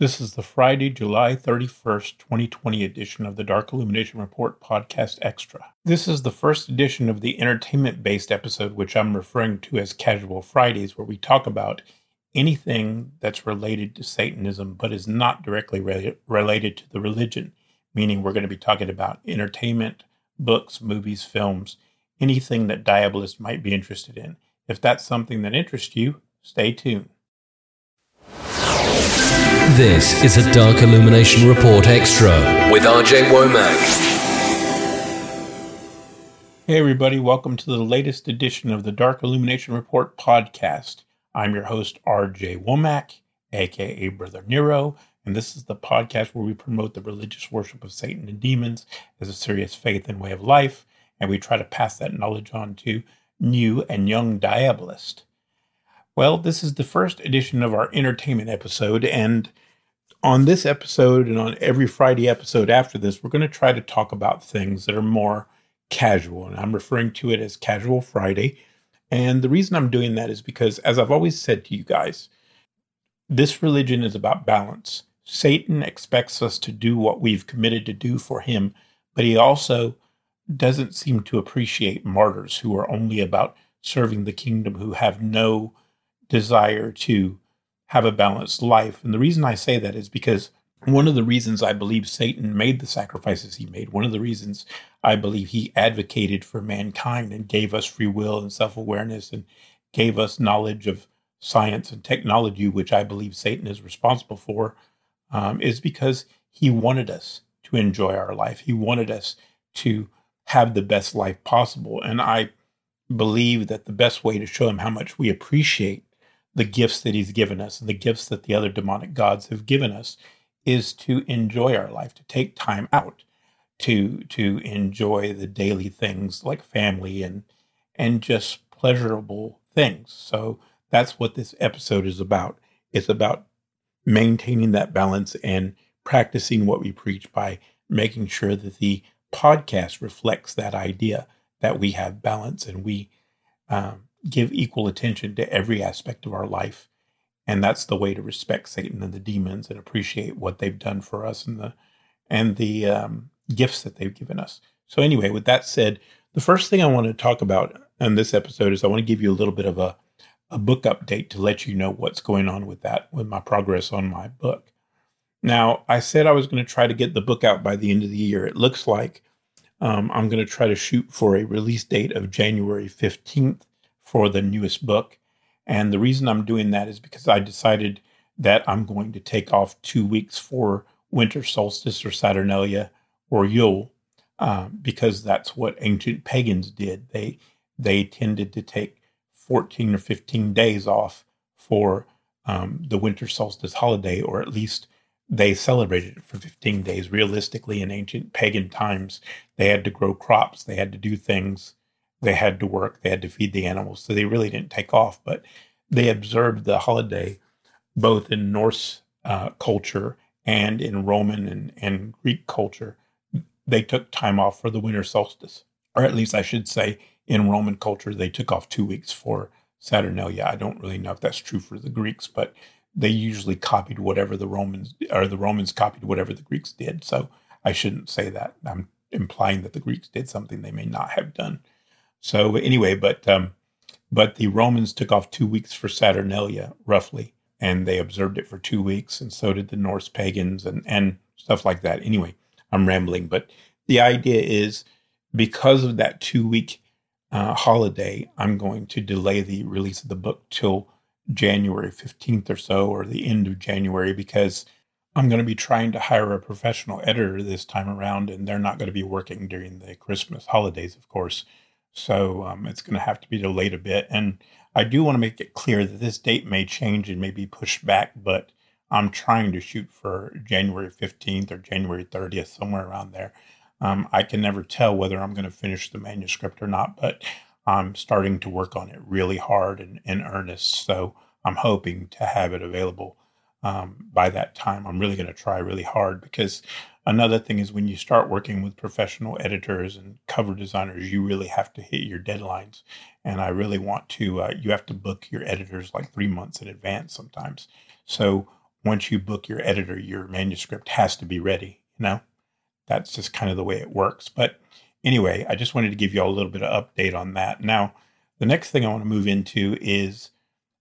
This is the Friday, July 31st, 2020 edition of the Dark Illumination Report Podcast Extra. This is the first edition of the entertainment based episode, which I'm referring to as Casual Fridays, where we talk about anything that's related to Satanism but is not directly re- related to the religion, meaning we're going to be talking about entertainment, books, movies, films, anything that Diabolists might be interested in. If that's something that interests you, stay tuned. This is a Dark Illumination Report Extra with RJ Womack. Hey, everybody, welcome to the latest edition of the Dark Illumination Report podcast. I'm your host, RJ Womack, aka Brother Nero, and this is the podcast where we promote the religious worship of Satan and demons as a serious faith and way of life, and we try to pass that knowledge on to new and young diabolists. Well, this is the first edition of our entertainment episode, and on this episode and on every Friday episode after this, we're going to try to talk about things that are more casual. And I'm referring to it as Casual Friday. And the reason I'm doing that is because, as I've always said to you guys, this religion is about balance. Satan expects us to do what we've committed to do for him, but he also doesn't seem to appreciate martyrs who are only about serving the kingdom, who have no desire to have a balanced life. And the reason I say that is because one of the reasons I believe Satan made the sacrifices he made, one of the reasons I believe he advocated for mankind and gave us free will and self awareness and gave us knowledge of science and technology, which I believe Satan is responsible for, um, is because he wanted us to enjoy our life. He wanted us to have the best life possible. And I believe that the best way to show him how much we appreciate the gifts that he's given us and the gifts that the other demonic gods have given us is to enjoy our life, to take time out to to enjoy the daily things like family and and just pleasurable things. So that's what this episode is about. It's about maintaining that balance and practicing what we preach by making sure that the podcast reflects that idea that we have balance and we um, give equal attention to every aspect of our life. And that's the way to respect Satan and the demons and appreciate what they've done for us and the and the um, gifts that they've given us. So anyway, with that said, the first thing I want to talk about in this episode is I want to give you a little bit of a a book update to let you know what's going on with that, with my progress on my book. Now, I said I was going to try to get the book out by the end of the year. It looks like um, I'm going to try to shoot for a release date of January 15th for the newest book. And the reason I'm doing that is because I decided that I'm going to take off two weeks for winter solstice or Saturnalia or Yule, uh, because that's what ancient pagans did. They they tended to take 14 or 15 days off for um, the winter solstice holiday, or at least they celebrated it for 15 days. Realistically, in ancient pagan times, they had to grow crops, they had to do things they had to work, they had to feed the animals, so they really didn't take off. But they observed the holiday both in Norse uh, culture and in Roman and, and Greek culture. They took time off for the winter solstice, or at least I should say, in Roman culture, they took off two weeks for Saturnalia. I don't really know if that's true for the Greeks, but they usually copied whatever the Romans or the Romans copied whatever the Greeks did. So I shouldn't say that. I'm implying that the Greeks did something they may not have done. So anyway, but um, but the Romans took off two weeks for Saturnalia, roughly, and they observed it for two weeks, and so did the Norse pagans and and stuff like that. Anyway, I'm rambling, but the idea is because of that two week uh, holiday, I'm going to delay the release of the book till January 15th or so, or the end of January, because I'm going to be trying to hire a professional editor this time around, and they're not going to be working during the Christmas holidays, of course. So um, it's going to have to be delayed a bit. And I do want to make it clear that this date may change and may be pushed back, but I'm trying to shoot for January 15th or January 30th, somewhere around there. Um, I can never tell whether I'm going to finish the manuscript or not, but I'm starting to work on it really hard and in earnest. So I'm hoping to have it available um, by that time. I'm really going to try really hard because another thing is when you start working with professional editors and cover designers, you really have to hit your deadlines. And I really want to, uh, you have to book your editors like three months in advance sometimes. So once you book your editor, your manuscript has to be ready, you know? that's just kind of the way it works. But anyway, I just wanted to give you all a little bit of update on that. Now, the next thing I want to move into is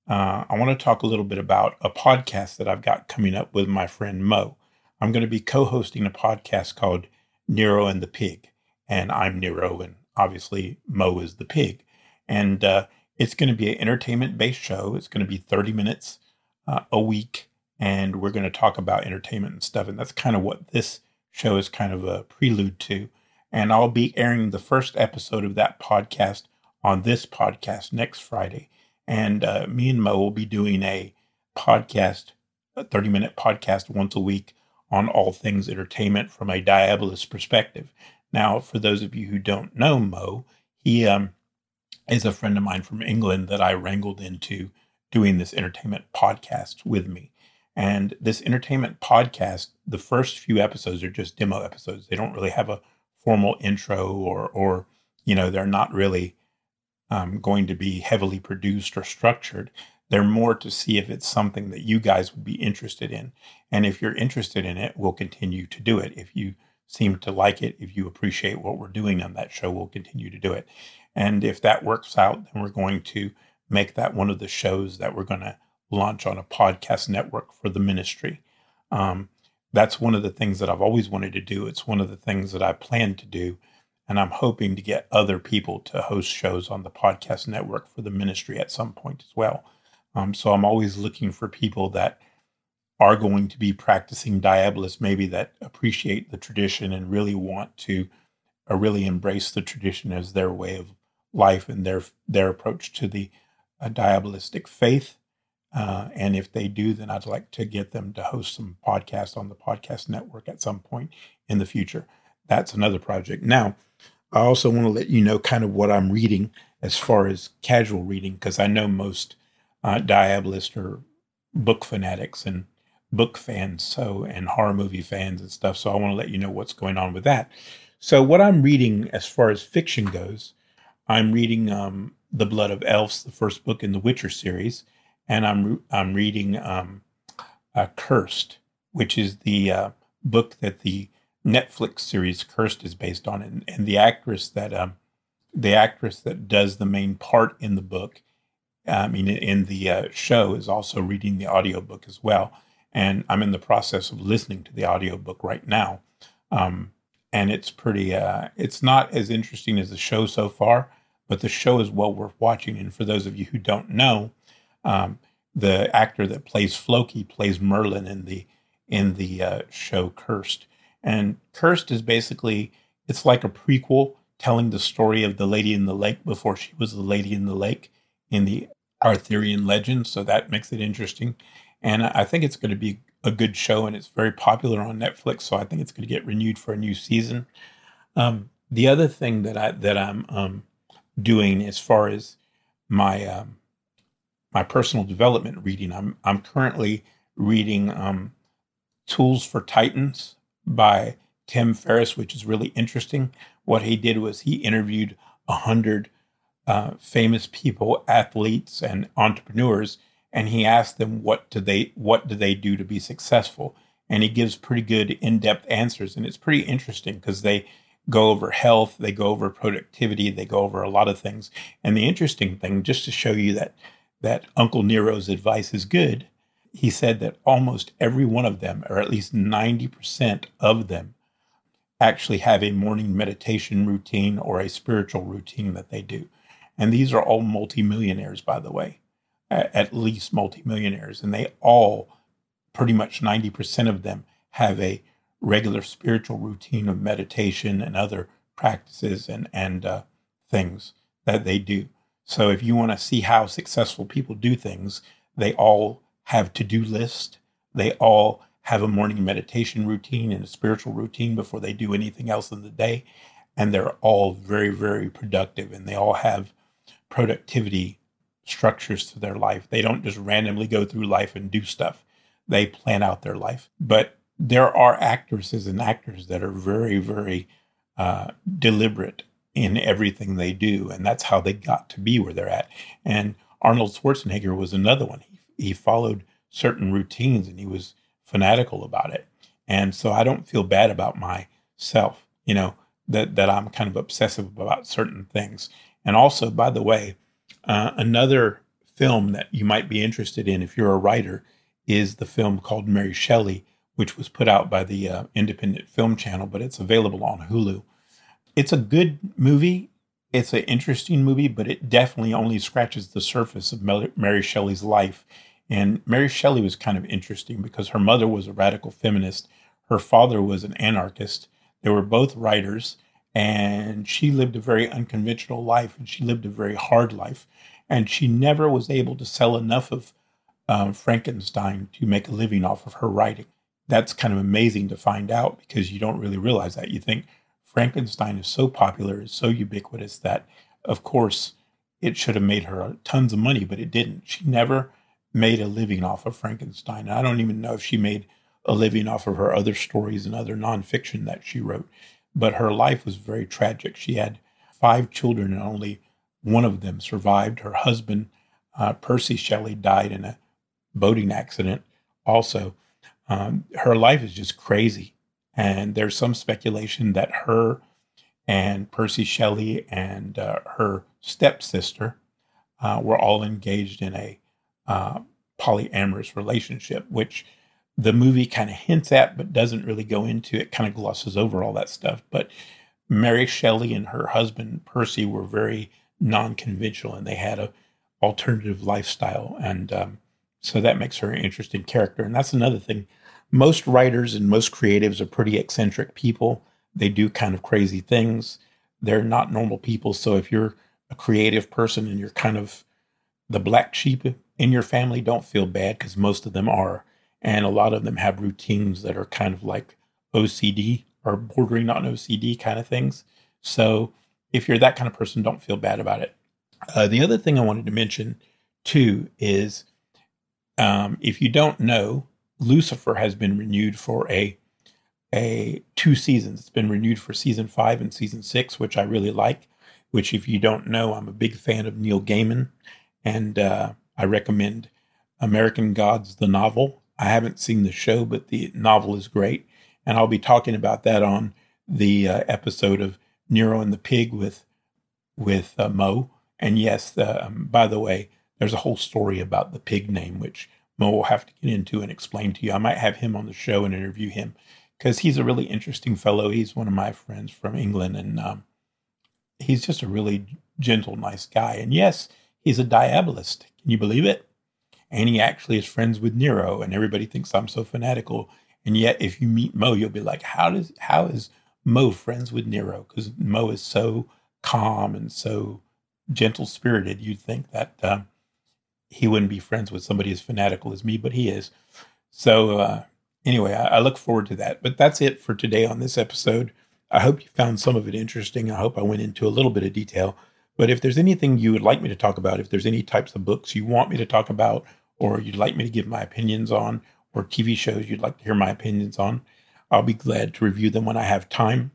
uh, I want to talk a little bit about a podcast that I've got coming up with my friend Mo. I'm going to be co hosting a podcast called Nero and the Pig. And I'm Nero, and obviously Mo is the pig. And uh, it's going to be an entertainment based show. It's going to be 30 minutes uh, a week. And we're going to talk about entertainment and stuff. And that's kind of what this show is kind of a prelude to. And I'll be airing the first episode of that podcast on this podcast next Friday. And uh, me and Mo will be doing a podcast, a 30 minute podcast once a week on all things entertainment from a diabolist perspective. Now, for those of you who don't know Mo, he um, is a friend of mine from England that I wrangled into doing this entertainment podcast with me. And this entertainment podcast, the first few episodes are just demo episodes. They don't really have a formal intro or, or you know, they're not really um, going to be heavily produced or structured. They're more to see if it's something that you guys would be interested in. And if you're interested in it, we'll continue to do it. If you seem to like it, if you appreciate what we're doing on that show, we'll continue to do it. And if that works out, then we're going to make that one of the shows that we're going to launch on a podcast network for the ministry. Um, that's one of the things that I've always wanted to do. It's one of the things that I plan to do. And I'm hoping to get other people to host shows on the podcast network for the ministry at some point as well. Um, so I'm always looking for people that are going to be practicing diabolists, maybe that appreciate the tradition and really want to uh, really embrace the tradition as their way of life and their their approach to the uh, diabolistic faith. Uh, and if they do, then I'd like to get them to host some podcasts on the podcast network at some point in the future. That's another project. Now, I also want to let you know kind of what I'm reading as far as casual reading, because I know most uh, diabolists are book fanatics and book fans, so and horror movie fans and stuff. So I want to let you know what's going on with that. So what I'm reading as far as fiction goes, I'm reading um, The Blood of Elves, the first book in the Witcher series and I'm I'm reading um, uh, Cursed, which is the uh, book that the Netflix series Cursed is based on, and, and the actress that um, the actress that does the main part in the book, I mean in the uh, show, is also reading the audiobook as well. And I'm in the process of listening to the audiobook right now. Um, and it's pretty uh, it's not as interesting as the show so far, but the show is well worth watching. And for those of you who don't know, um, the actor that plays Floki plays Merlin in the in the uh, show Cursed, and Cursed is basically it's like a prequel telling the story of the Lady in the Lake before she was the Lady in the Lake in the Arthurian legend. So that makes it interesting, and I think it's going to be a good show, and it's very popular on Netflix. So I think it's going to get renewed for a new season. Um, the other thing that I that I'm um, doing as far as my um, my personal development reading. I'm I'm currently reading um, Tools for Titans by Tim Ferriss, which is really interesting. What he did was he interviewed a hundred uh, famous people, athletes, and entrepreneurs, and he asked them what do they what do they do to be successful, and he gives pretty good in-depth answers, and it's pretty interesting because they go over health, they go over productivity, they go over a lot of things. And the interesting thing, just to show you that that Uncle Nero's advice is good, he said that almost every one of them, or at least 90% of them, actually have a morning meditation routine or a spiritual routine that they do. And these are all multimillionaires, by the way, at least multimillionaires. And they all, pretty much 90% of them, have a regular spiritual routine of meditation and other practices and, and uh, things that they do. So if you want to see how successful people do things, they all have to-do lists. They all have a morning meditation routine and a spiritual routine before they do anything else in the day. And they're all very, very productive and they all have productivity structures to their life. They don't just randomly go through life and do stuff. They plan out their life. But there are actresses and actors that are very, very uh, deliberate in everything they do. And that's how they got to be where they're at. And Arnold Schwarzenegger was another one. He, he followed certain routines and he was fanatical about it. And so I don't feel bad about myself, you know, that, that I'm kind of obsessive about certain things. And also, by the way, uh, another film that you might be interested in if you're a writer is the film called Mary Shelley, which was put out by the uh, Independent Film Channel, but it's available on Hulu. It's a good movie. It's an interesting movie, but it definitely only scratches the surface of Mary Shelley's life and Mary Shelley was kind of interesting because her mother was a radical feminist, her father was an anarchist. They were both writers, and she lived a very unconventional life and she lived a very hard life. And she never was able to sell enough of um, Frankenstein to make a living off of her writing. That's kind of amazing to find out because you don't really realize that. You think Frankenstein is so popular, is so ubiquitous that, of course, it should have made her tons of money, but it didn't. She never made a living off of Frankenstein. I don't even know if she made a living off of her other stories and other nonfiction that she wrote. But her life was very tragic. She had five children, and only one of them survived. Her husband, uh, Percy Shelley, died in a boating accident. Also, um, her life is just crazy. And there's some speculation that her and Percy Shelley and uh, her stepsister uh, were all engaged in a uh, polyamorous relationship, which the movie kind of hints at but doesn't really go into. It kind of glosses over all that stuff. But Mary Shelley and her husband Percy were very non-conventional, and they had a alternative lifestyle, and um, so that makes her an interesting character. And that's another thing. Most writers and most creatives are pretty eccentric people. They do kind of crazy things. They're not normal people. So if you're a creative person and you're kind of the black sheep in your family, don't feel bad because most of them are. And a lot of them have routines that are kind of like OCD or bordering on OCD kind of things. So if you're that kind of person, don't feel bad about it. Uh, the other thing I wanted to mention too is um, if you don't know, Lucifer has been renewed for a a two seasons. It's been renewed for season five and season six, which I really like. Which, if you don't know, I'm a big fan of Neil Gaiman, and uh, I recommend American Gods, the novel. I haven't seen the show, but the novel is great. And I'll be talking about that on the uh, episode of Nero and the Pig with with uh, Mo. And yes, um, by the way, there's a whole story about the pig name, which Mo will have to get into and explain to you. I might have him on the show and interview him because he's a really interesting fellow. He's one of my friends from England, and um, he's just a really gentle, nice guy. And yes, he's a diabolist. Can you believe it? And he actually is friends with Nero, and everybody thinks I'm so fanatical. And yet, if you meet Mo, you'll be like, "How does how is Mo friends with Nero?" Because Mo is so calm and so gentle spirited. You'd think that um, he wouldn't be friends with somebody as fanatical as me, but he is. So uh, anyway, I, I look forward to that. But that's it for today on this episode. I hope you found some of it interesting. I hope I went into a little bit of detail. But if there's anything you would like me to talk about, if there's any types of books you want me to talk about, or you'd like me to give my opinions on, or TV shows you'd like to hear my opinions on, I'll be glad to review them when I have time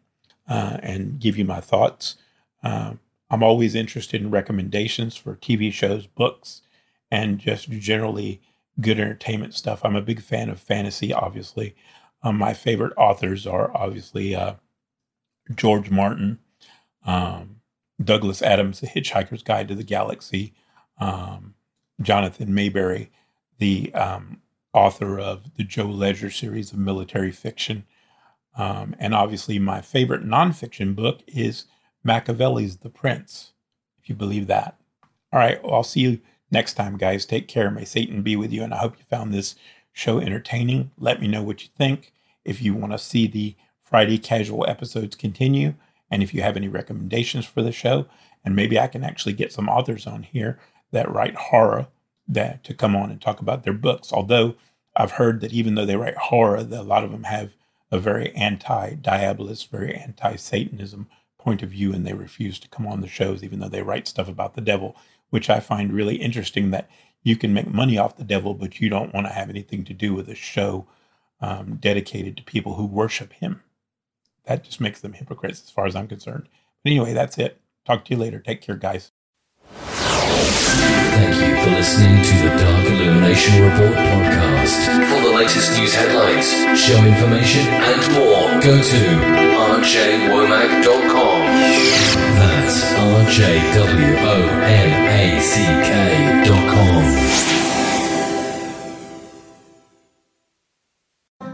uh, and give you my thoughts. Uh, I'm always interested in recommendations for TV shows, books, and just generally good entertainment stuff. I'm a big fan of fantasy, obviously. Um, my favorite authors are obviously uh, George Martin, um, Douglas Adams, The Hitchhiker's Guide to the Galaxy, um, Jonathan Maberry, the um, author of the Joe Ledger series of military fiction. Um, and obviously, my favorite nonfiction book is Machiavelli's The Prince, if you believe that. All right, well, I'll see you next time, guys. Take care. May Satan be with you. And I hope you found this show entertaining. Let me know what you think. If you want to see the Friday casual episodes continue, and if you have any recommendations for the show. And maybe I can actually get some authors on here that write horror that to come on and talk about their books. Although I've heard that even though they write horror, that a lot of them have a very anti-diabolist, very anti-Satanism point of view, and they refuse to come on the shows, even though they write stuff about the devil, which I find really interesting. That you can make money off the devil, but you don't want to have anything to do with a show um, dedicated to people who worship him. That just makes them hypocrites, as far as I'm concerned. But anyway, that's it. Talk to you later. Take care, guys. Thank you for listening to the Dark Illumination Report podcast. For the latest news headlines, show information, and more, go to rjwomack.com. That's rjwomack.com.